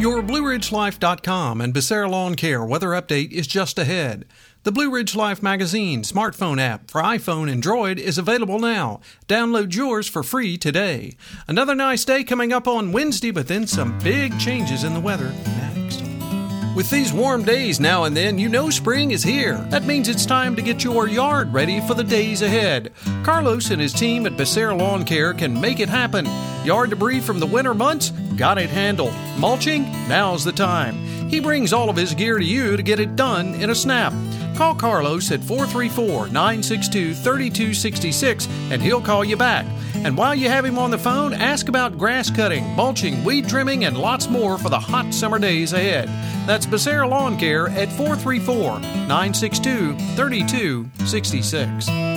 Your BlueRidgeLife.com and Becerra Lawn Care weather update is just ahead. The Blue Ridge Life magazine smartphone app for iPhone and Droid is available now. Download yours for free today. Another nice day coming up on Wednesday, but then some big changes in the weather next. With these warm days now and then, you know spring is here. That means it's time to get your yard ready for the days ahead. Carlos and his team at Becerra Lawn Care can make it happen. Yard debris from the winter months? Got it handled. Mulching? Now's the time. He brings all of his gear to you to get it done in a snap. Call Carlos at 434 962 3266 and he'll call you back. And while you have him on the phone, ask about grass cutting, mulching, weed trimming, and lots more for the hot summer days ahead. That's Becerra Lawn Care at 434 962 3266.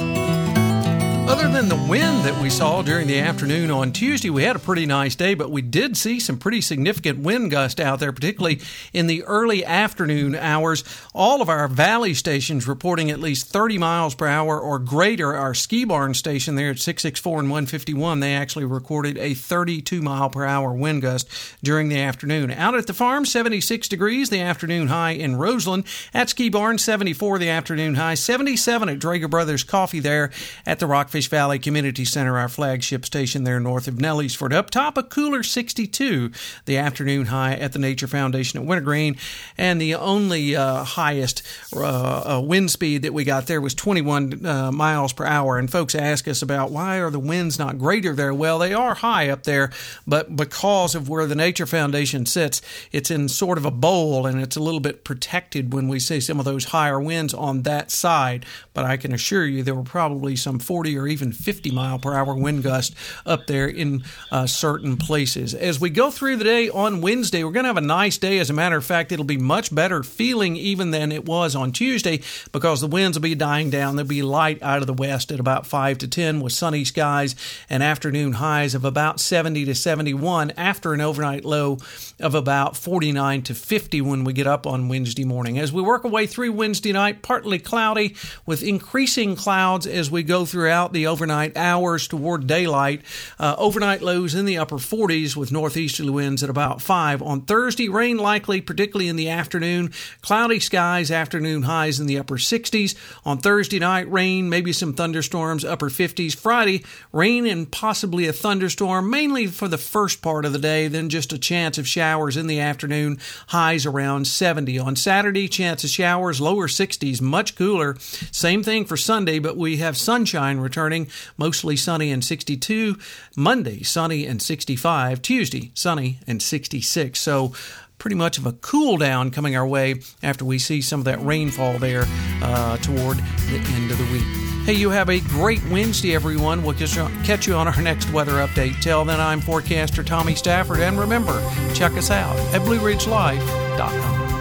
Other than the wind that we saw during the afternoon on Tuesday, we had a pretty nice day, but we did see some pretty significant wind gusts out there, particularly in the early afternoon hours. All of our valley stations reporting at least 30 miles per hour or greater. Our ski barn station there at 664 and 151, they actually recorded a 32 mile per hour wind gust during the afternoon. Out at the farm, 76 degrees, the afternoon high in Roseland. At Ski Barn, 74 the afternoon high, 77 at Trager Brothers Coffee there at the Rock Rockfish Valley Community Center, our flagship station there north of Nellysford. Up top, a cooler 62, the afternoon high at the Nature Foundation at Wintergreen. And the only uh, highest uh, uh, wind speed that we got there was 21 uh, miles per hour. And folks ask us about why are the winds not greater there? Well, they are high up there, but because of where the Nature Foundation sits, it's in sort of a bowl and it's a little bit protected when we see some of those higher winds on that side. But I can assure you there were probably some 40 or or even 50 mile per hour wind gust up there in uh, certain places. As we go through the day on Wednesday, we're going to have a nice day. As a matter of fact, it'll be much better feeling even than it was on Tuesday because the winds will be dying down. There'll be light out of the west at about 5 to 10 with sunny skies and afternoon highs of about 70 to 71 after an overnight low of about 49 to 50 when we get up on Wednesday morning. As we work our way through Wednesday night, partly cloudy with increasing clouds as we go throughout the overnight hours toward daylight. Uh, overnight lows in the upper 40s with northeasterly winds at about 5. On Thursday, rain likely, particularly in the afternoon. Cloudy skies, afternoon highs in the upper 60s. On Thursday night, rain, maybe some thunderstorms, upper 50s. Friday, rain and possibly a thunderstorm, mainly for the first part of the day, then just a chance of showers in the afternoon, highs around 70. On Saturday, chance of showers, lower 60s, much cooler. Same thing for Sunday, but we have sunshine returning returning, mostly sunny and 62. Monday, sunny and 65. Tuesday, sunny and 66. So, pretty much of a cool down coming our way after we see some of that rainfall there uh, toward the end of the week. Hey, you have a great Wednesday, everyone. We'll catch you on our next weather update. Till then, I'm forecaster Tommy Stafford, and remember, check us out at BlueRidgeLife.com.